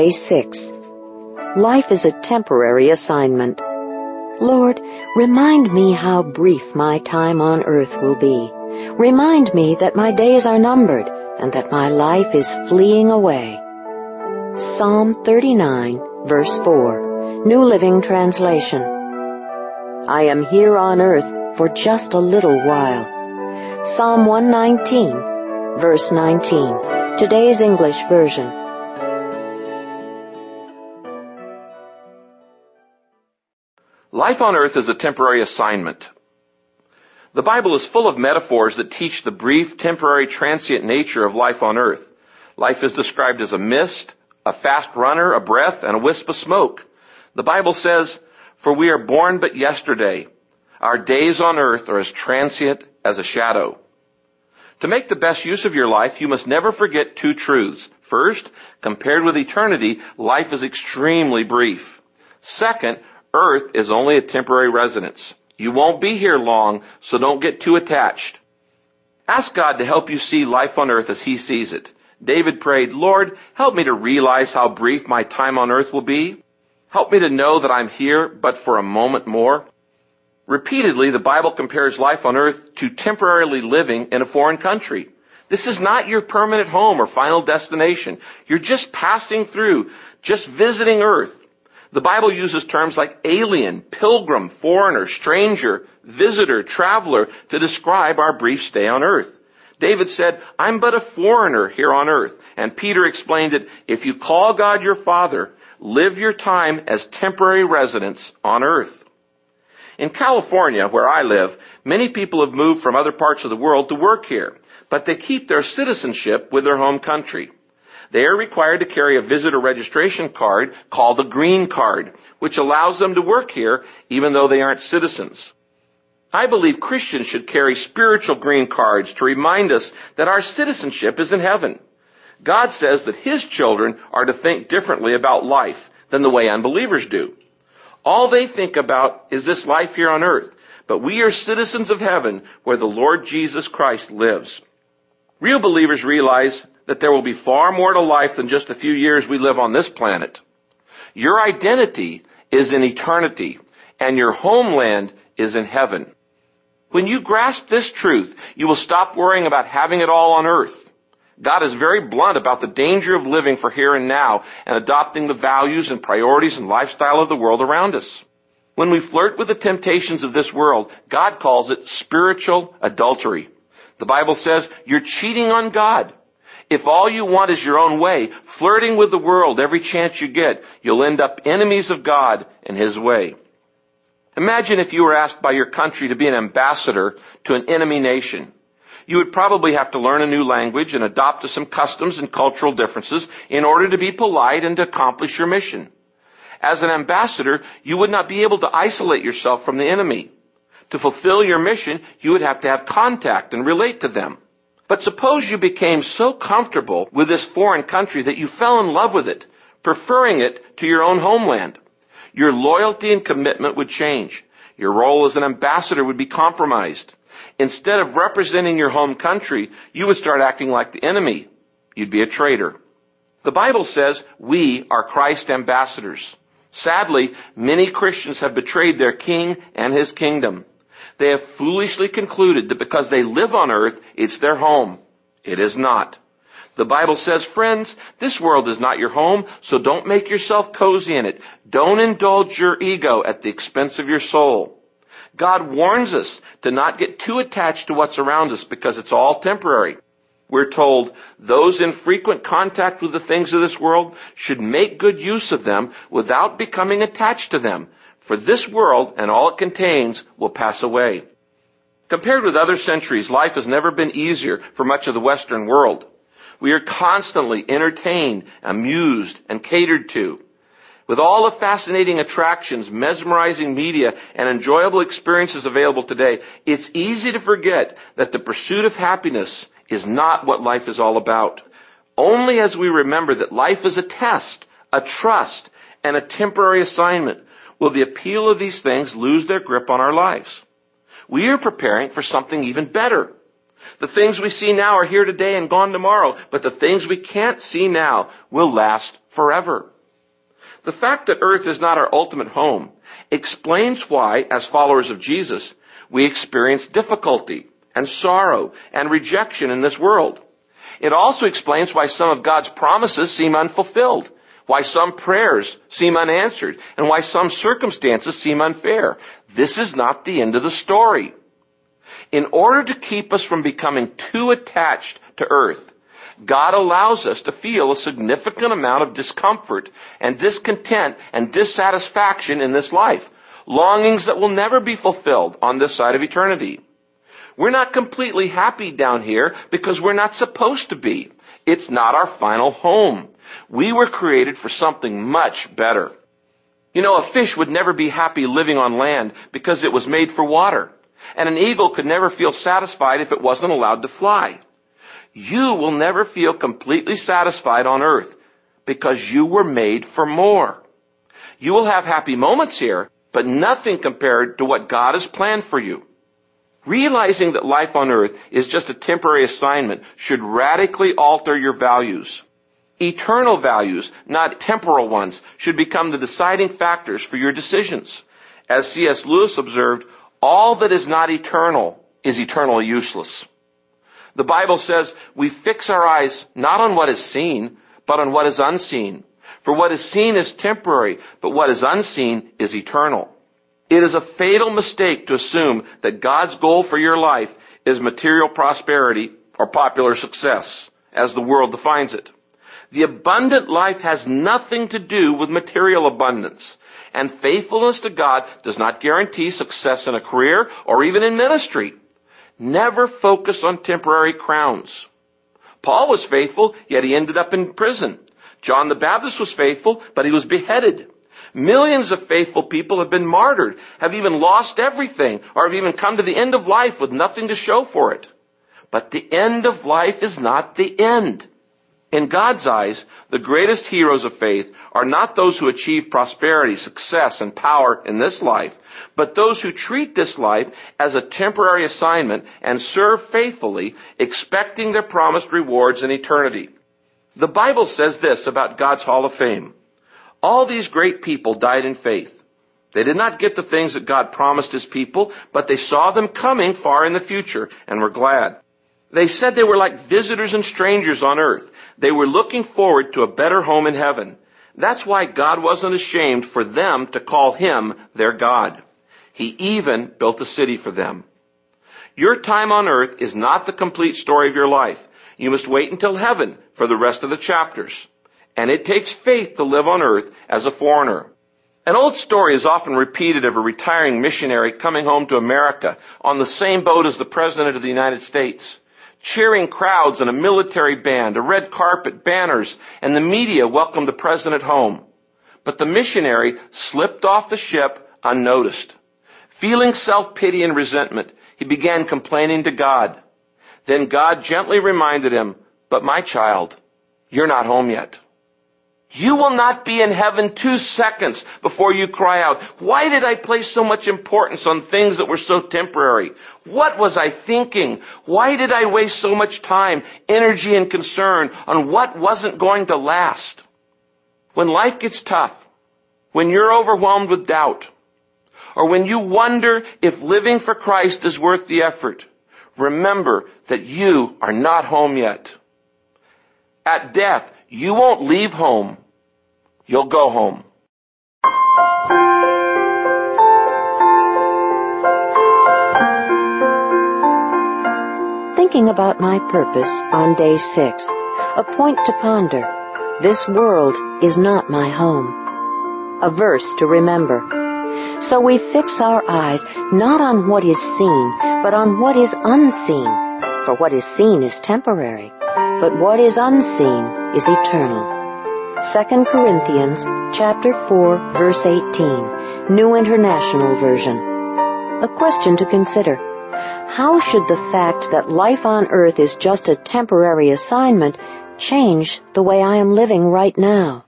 Day 6. Life is a temporary assignment. Lord, remind me how brief my time on earth will be. Remind me that my days are numbered and that my life is fleeing away. Psalm 39, verse 4, New Living Translation. I am here on earth for just a little while. Psalm 119, verse 19, today's English version. Life on earth is a temporary assignment. The Bible is full of metaphors that teach the brief, temporary, transient nature of life on earth. Life is described as a mist, a fast runner, a breath, and a wisp of smoke. The Bible says, For we are born but yesterday. Our days on earth are as transient as a shadow. To make the best use of your life, you must never forget two truths. First, compared with eternity, life is extremely brief. Second, earth is only a temporary residence. You won't be here long, so don't get too attached. Ask God to help you see life on earth as He sees it. David prayed, Lord, help me to realize how brief my time on earth will be. Help me to know that I'm here but for a moment more. Repeatedly, the Bible compares life on earth to temporarily living in a foreign country. This is not your permanent home or final destination. You're just passing through, just visiting earth. The Bible uses terms like alien, pilgrim, foreigner, stranger, visitor, traveler to describe our brief stay on earth. David said, I'm but a foreigner here on earth. And Peter explained it, if you call God your father, live your time as temporary residents on earth. In California, where I live, many people have moved from other parts of the world to work here, but they keep their citizenship with their home country they are required to carry a visitor registration card called a green card, which allows them to work here even though they aren't citizens. I believe Christians should carry spiritual green cards to remind us that our citizenship is in heaven. God says that His children are to think differently about life than the way unbelievers do. All they think about is this life here on earth, but we are citizens of heaven where the Lord Jesus Christ lives. Real believers realize that there will be far more to life than just a few years we live on this planet. Your identity is in eternity, and your homeland is in heaven. When you grasp this truth, you will stop worrying about having it all on earth. God is very blunt about the danger of living for here and now and adopting the values and priorities and lifestyle of the world around us. When we flirt with the temptations of this world, God calls it spiritual adultery. The Bible says you're cheating on God. If all you want is your own way, flirting with the world every chance you get, you'll end up enemies of God and His way. Imagine if you were asked by your country to be an ambassador to an enemy nation. You would probably have to learn a new language and adopt to some customs and cultural differences in order to be polite and to accomplish your mission. As an ambassador, you would not be able to isolate yourself from the enemy. To fulfill your mission, you would have to have contact and relate to them. But suppose you became so comfortable with this foreign country that you fell in love with it, preferring it to your own homeland. Your loyalty and commitment would change. Your role as an ambassador would be compromised. Instead of representing your home country, you would start acting like the enemy. You'd be a traitor. The Bible says we are Christ ambassadors. Sadly, many Christians have betrayed their king and his kingdom. They have foolishly concluded that because they live on earth, it's their home. It is not. The Bible says, friends, this world is not your home, so don't make yourself cozy in it. Don't indulge your ego at the expense of your soul. God warns us to not get too attached to what's around us because it's all temporary. We're told those in frequent contact with the things of this world should make good use of them without becoming attached to them for this world and all it contains will pass away. Compared with other centuries, life has never been easier for much of the Western world. We are constantly entertained, amused, and catered to. With all the fascinating attractions, mesmerizing media, and enjoyable experiences available today, it's easy to forget that the pursuit of happiness is not what life is all about. Only as we remember that life is a test, a trust, and a temporary assignment will the appeal of these things lose their grip on our lives. We are preparing for something even better. The things we see now are here today and gone tomorrow, but the things we can't see now will last forever. The fact that earth is not our ultimate home explains why, as followers of Jesus, we experience difficulty and sorrow and rejection in this world. It also explains why some of God's promises seem unfulfilled, why some prayers seem unanswered, and why some circumstances seem unfair. This is not the end of the story. In order to keep us from becoming too attached to earth, God allows us to feel a significant amount of discomfort and discontent and dissatisfaction in this life. Longings that will never be fulfilled on this side of eternity. We're not completely happy down here because we're not supposed to be. It's not our final home. We were created for something much better. You know, a fish would never be happy living on land because it was made for water. And an eagle could never feel satisfied if it wasn't allowed to fly. You will never feel completely satisfied on earth because you were made for more. You will have happy moments here, but nothing compared to what God has planned for you. Realizing that life on earth is just a temporary assignment should radically alter your values. Eternal values, not temporal ones, should become the deciding factors for your decisions. As C.S. Lewis observed, all that is not eternal is eternally useless. The Bible says we fix our eyes not on what is seen, but on what is unseen. For what is seen is temporary, but what is unseen is eternal. It is a fatal mistake to assume that God's goal for your life is material prosperity or popular success, as the world defines it. The abundant life has nothing to do with material abundance. And faithfulness to God does not guarantee success in a career or even in ministry. Never focus on temporary crowns. Paul was faithful, yet he ended up in prison. John the Baptist was faithful, but he was beheaded. Millions of faithful people have been martyred, have even lost everything, or have even come to the end of life with nothing to show for it. But the end of life is not the end. In God's eyes, the greatest heroes of faith are not those who achieve prosperity, success, and power in this life, but those who treat this life as a temporary assignment and serve faithfully, expecting their promised rewards in eternity. The Bible says this about God's Hall of Fame. All these great people died in faith. They did not get the things that God promised His people, but they saw them coming far in the future and were glad. They said they were like visitors and strangers on earth. They were looking forward to a better home in heaven. That's why God wasn't ashamed for them to call Him their God. He even built a city for them. Your time on earth is not the complete story of your life. You must wait until heaven for the rest of the chapters. And it takes faith to live on earth as a foreigner. An old story is often repeated of a retiring missionary coming home to America on the same boat as the President of the United States cheering crowds and a military band, a red carpet, banners, and the media welcomed the president home. But the missionary slipped off the ship unnoticed. Feeling self-pity and resentment, he began complaining to God. Then God gently reminded him, but my child, you're not home yet. You will not be in heaven two seconds before you cry out, why did I place so much importance on things that were so temporary? What was I thinking? Why did I waste so much time, energy, and concern on what wasn't going to last? When life gets tough, when you're overwhelmed with doubt, or when you wonder if living for Christ is worth the effort, remember that you are not home yet. At death, you won't leave home. You'll go home. Thinking about my purpose on day six, a point to ponder. This world is not my home. A verse to remember. So we fix our eyes not on what is seen, but on what is unseen. For what is seen is temporary, but what is unseen is eternal. 2 Corinthians chapter 4 verse 18, New International Version. A question to consider. How should the fact that life on earth is just a temporary assignment change the way I am living right now?